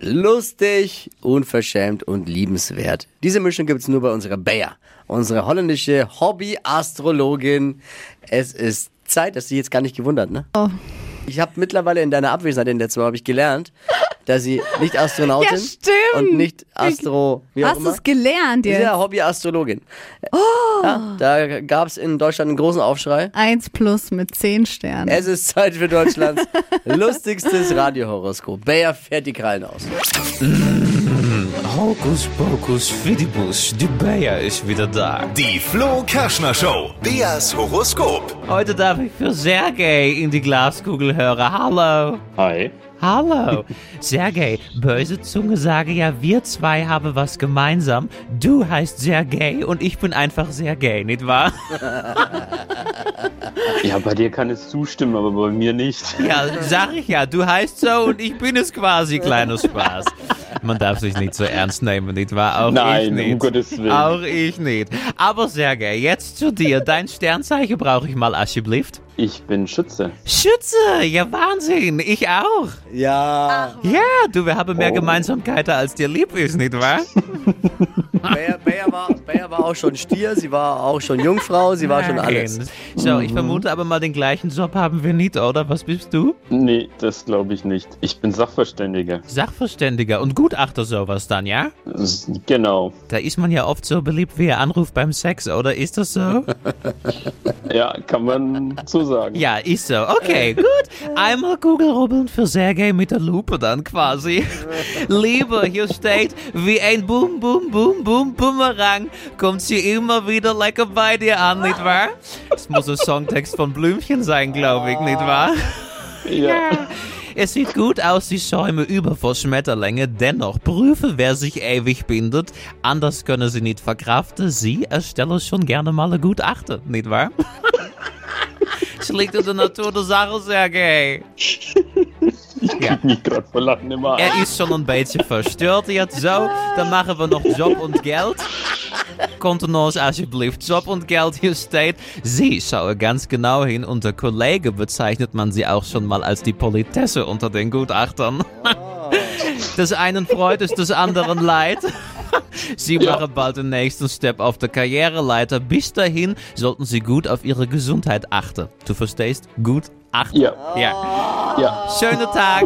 Lustig, unverschämt und liebenswert. Diese Mischung gibt es nur bei unserer Bayer, unsere holländische Hobby-Astrologin. Es ist Zeit, dass sie jetzt gar nicht gewundert, ne? Oh. Ich habe mittlerweile in deiner Abwesenheit in der Zwei habe ich gelernt, dass sie nicht Astronautin Ja, stimmt. und nicht Astro, wie auch Hast du immer. es gelernt Sie ist jetzt? ja Hobby-Astrologin. Ja, da gab es in Deutschland einen großen Aufschrei. Eins plus mit zehn Sternen. Es ist Zeit für Deutschlands lustigstes Radiohoroskop. Bayer fährt die Krallen aus. Hokus pokus fidibus, die Bayer ist wieder da. Die Flo Kerschner Show. Beas Horoskop. Heute darf ich für Sergej in die Glaskugel hören. Hallo. Hi. Hallo. Sergej, böse Zunge sage ja, wir zwei haben was gemeinsam. Du heißt Sergej und ich bin einfach Sergej, nicht wahr? Ja, bei dir kann es zustimmen, aber bei mir nicht. Ja, sag ich ja, du heißt so und ich bin es quasi, kleiner Spaß. Man darf sich nicht so ernst nehmen, nicht wahr? Auch ich Nein, nicht. um Gottes Willen. Auch ich nicht. Aber Sergej, jetzt zu dir. Dein Sternzeichen brauche ich mal, alsjeblieft. Ich bin Schütze. Schütze, ja Wahnsinn, ich auch. Ja, Ja, du, wir haben mehr Oh. Gemeinsamkeiten, als dir lieb ist, nicht wahr? Bayer, Bayer, war, Bayer war auch schon Stier, sie war auch schon Jungfrau, sie war schon alles. So, ich vermute aber mal, den gleichen Job haben wir nicht, oder? Was bist du? Nee, das glaube ich nicht. Ich bin Sachverständiger. Sachverständiger und Gutachter sowas dann, ja? Genau. Da ist man ja oft so beliebt wie ein Anruf beim Sex, oder? Ist das so? Ja, kann man so sagen. Ja, ist so. Okay, gut. Einmal Google rubbeln für Sergej mit der Lupe dann quasi. Liebe, hier steht, wie ein Boom, Boom, Boom, Boom, Bumerang kommt sie immer wieder lecker bei dir an, nicht wahr? Das muss ein Songtext von Blümchen sein, glaube ich, nicht wahr? Ja. Es sieht gut aus, die Schäume über vor Schmetterlinge. Dennoch prüfe, wer sich ewig bindet. Anders könne sie nicht verkraften. Sie erstelle schon gerne mal ein Gutachten, nicht wahr? Es liegt in der Natur der Sache, Sergej. Ja. Mich gerade vor Lachen immer an. Er ist schon ein beetje verstört jetzt. So, dann machen wir noch Job und Geld. Kontenance alsjeblieft. Job und Geld hier steht. Sie schaue ganz genau hin. Unter Kollege bezeichnet man sie auch schon mal als die Politesse unter den Gutachtern. Des einen freut es des anderen leid. Sie machen bald den nächsten Step auf der Karriereleiter. Bis dahin sollten Sie gut auf Ihre Gesundheit achten. Du verstehst? Gut achten. Ja, ja. ja. Schönen Tag.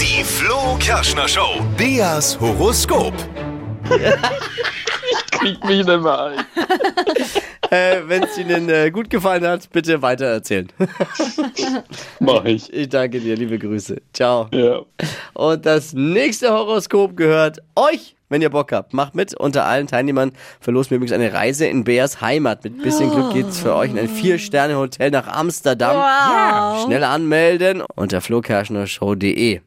Die Flo Kerschner Show. Beas Horoskop. Krieg mich nicht mehr ein. Äh, Wenn es Ihnen äh, gut gefallen hat, bitte weitererzählen. Mach ich. Ich danke dir, liebe Grüße. Ciao. Ja. Und das nächste Horoskop gehört euch, wenn ihr Bock habt. Macht mit. Unter allen Teilnehmern verlosen wir übrigens eine Reise in Beas Heimat. Mit bisschen Glück geht's für euch in ein Vier-Sterne-Hotel nach Amsterdam. Wow. Schnell anmelden unter flokerschnershow.de.